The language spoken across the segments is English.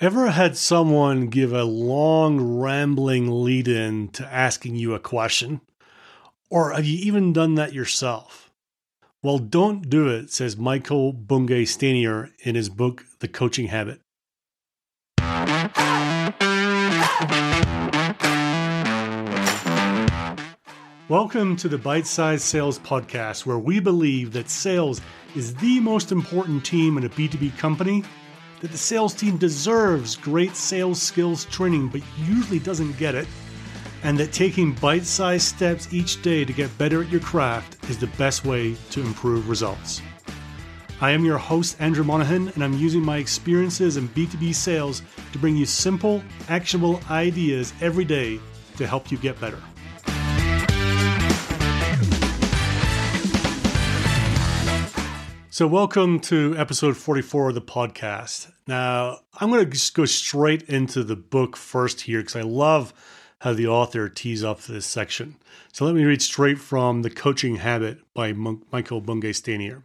Ever had someone give a long, rambling lead in to asking you a question? Or have you even done that yourself? Well, don't do it, says Michael Bungay Stanier in his book, The Coaching Habit. Welcome to the Bite Size Sales Podcast, where we believe that sales is the most important team in a B2B company that the sales team deserves great sales skills training, but usually doesn't get it, and that taking bite sized steps each day to get better at your craft is the best way to improve results. I am your host, Andrew Monahan, and I'm using my experiences in B2B sales to bring you simple, actionable ideas every day to help you get better. So, welcome to episode 44 of the podcast. Now, I'm going to just go straight into the book first here because I love how the author tees up this section. So, let me read straight from The Coaching Habit by Michael Bungay Stanier.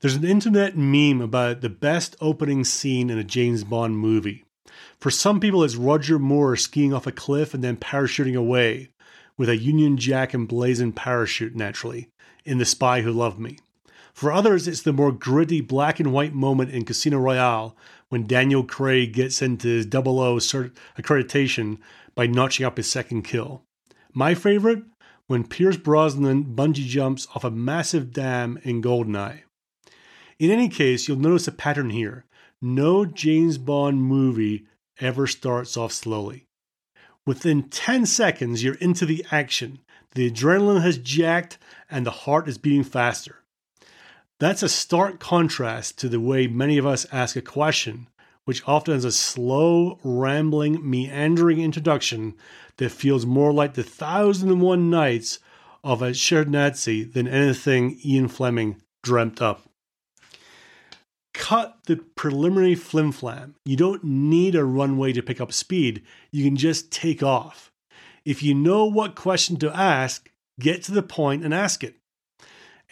There's an internet meme about the best opening scene in a James Bond movie. For some people, it's Roger Moore skiing off a cliff and then parachuting away with a Union Jack emblazoned parachute, naturally, in The Spy Who Loved Me. For others, it's the more gritty black and white moment in Casino Royale when Daniel Craig gets into his 00 cert- accreditation by notching up his second kill. My favorite? When Pierce Brosnan bungee jumps off a massive dam in Goldeneye. In any case, you'll notice a pattern here. No James Bond movie ever starts off slowly. Within 10 seconds, you're into the action. The adrenaline has jacked and the heart is beating faster. That's a stark contrast to the way many of us ask a question, which often has a slow, rambling, meandering introduction that feels more like the thousand and one nights of a Scheherazade than anything Ian Fleming dreamt up. Cut the preliminary flimflam. You don't need a runway to pick up speed, you can just take off. If you know what question to ask, get to the point and ask it.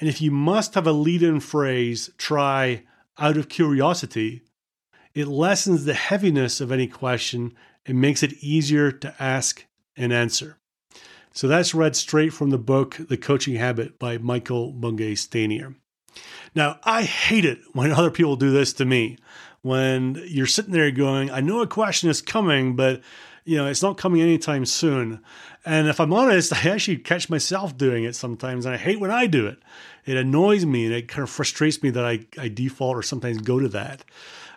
And if you must have a lead in phrase, try out of curiosity, it lessens the heaviness of any question and makes it easier to ask and answer. So that's read straight from the book, The Coaching Habit by Michael Bungay Stanier. Now, I hate it when other people do this to me. When you're sitting there going, I know a question is coming, but you know, it's not coming anytime soon. And if I'm honest, I actually catch myself doing it sometimes, and I hate when I do it. It annoys me, and it kind of frustrates me that I, I default or sometimes go to that.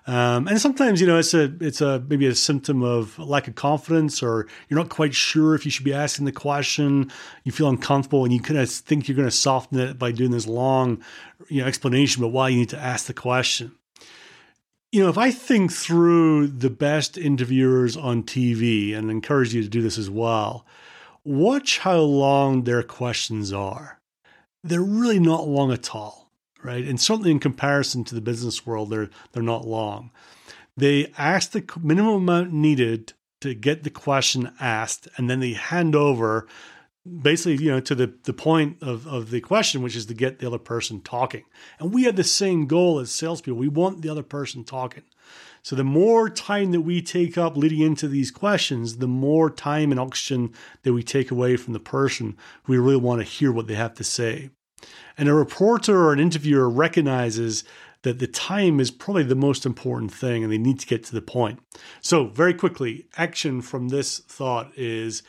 Um, and sometimes, you know, it's a it's a maybe a symptom of lack of confidence, or you're not quite sure if you should be asking the question. You feel uncomfortable, and you kind of think you're going to soften it by doing this long, you know, explanation about why you need to ask the question you know, if I think through the best interviewers on TV and encourage you to do this as well, watch how long their questions are. They're really not long at all, right? And certainly in comparison to the business world, they're they're not long. They ask the minimum amount needed to get the question asked, and then they hand over basically, you know, to the, the point of, of the question, which is to get the other person talking. And we have the same goal as salespeople. We want the other person talking. So the more time that we take up leading into these questions, the more time and oxygen that we take away from the person who we really want to hear what they have to say. And a reporter or an interviewer recognizes that the time is probably the most important thing and they need to get to the point. So, very quickly, action from this thought is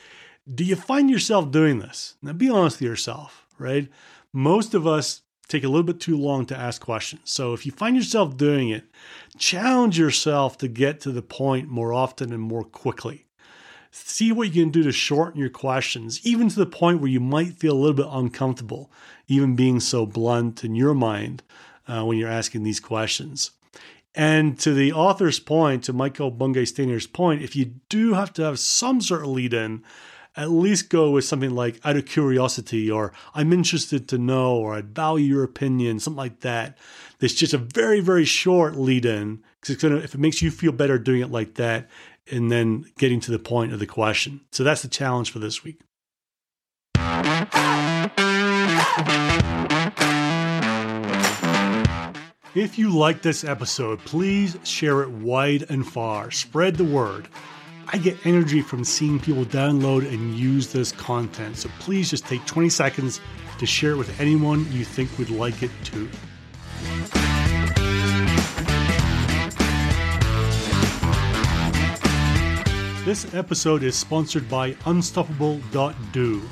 Do you find yourself doing this? Now, be honest with yourself, right? Most of us take a little bit too long to ask questions. So if you find yourself doing it, challenge yourself to get to the point more often and more quickly. See what you can do to shorten your questions, even to the point where you might feel a little bit uncomfortable, even being so blunt in your mind uh, when you're asking these questions. And to the author's point, to Michael Bungay Stanier's point, if you do have to have some sort of lead in, at least go with something like out of curiosity or I'm interested to know or I'd value your opinion, something like that. It's just a very, very short lead in because it's gonna if it makes you feel better doing it like that and then getting to the point of the question. So that's the challenge for this week. If you like this episode, please share it wide and far. Spread the word. I get energy from seeing people download and use this content. So please just take 20 seconds to share it with anyone you think would like it too. This episode is sponsored by Unstoppable.do.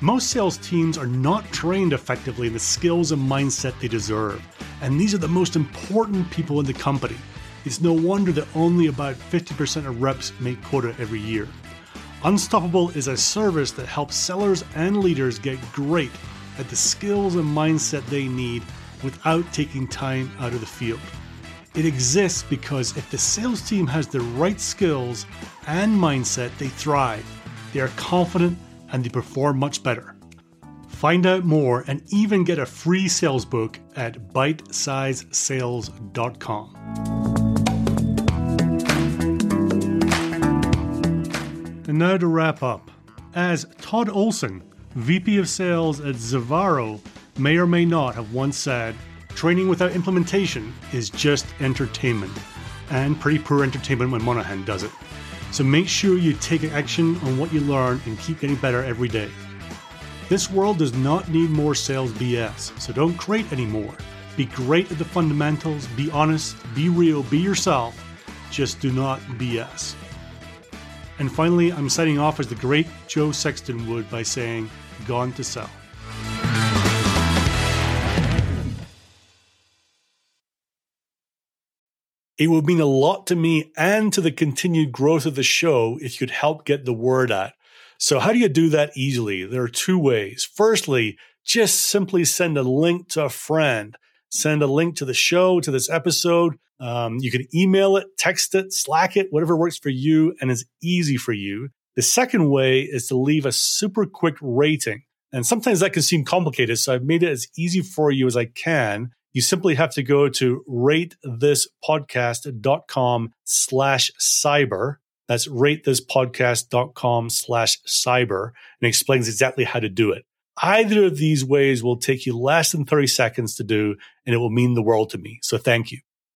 Most sales teams are not trained effectively in the skills and mindset they deserve, and these are the most important people in the company. It's no wonder that only about 50% of reps make quota every year. Unstoppable is a service that helps sellers and leaders get great at the skills and mindset they need without taking time out of the field. It exists because if the sales team has the right skills and mindset, they thrive, they are confident, and they perform much better. Find out more and even get a free sales book at bitesizesales.com. And now to wrap up. As Todd Olson, VP of Sales at Zavaro, may or may not have once said, training without implementation is just entertainment. And pretty poor entertainment when Monahan does it. So make sure you take action on what you learn and keep getting better every day. This world does not need more sales BS, so don't create any more. Be great at the fundamentals, be honest, be real, be yourself, just do not BS. And finally, I'm signing off as the great Joe Sexton would by saying, Gone to sell. It would mean a lot to me and to the continued growth of the show if you could help get the word out. So, how do you do that easily? There are two ways. Firstly, just simply send a link to a friend. Send a link to the show, to this episode, um, you can email it, text it, Slack it, whatever works for you and is easy for you. The second way is to leave a super quick rating. And sometimes that can seem complicated. So I've made it as easy for you as I can. You simply have to go to ratethispodcast.com slash cyber. That's ratethispodcast.com slash cyber and explains exactly how to do it. Either of these ways will take you less than 30 seconds to do, and it will mean the world to me. So thank you.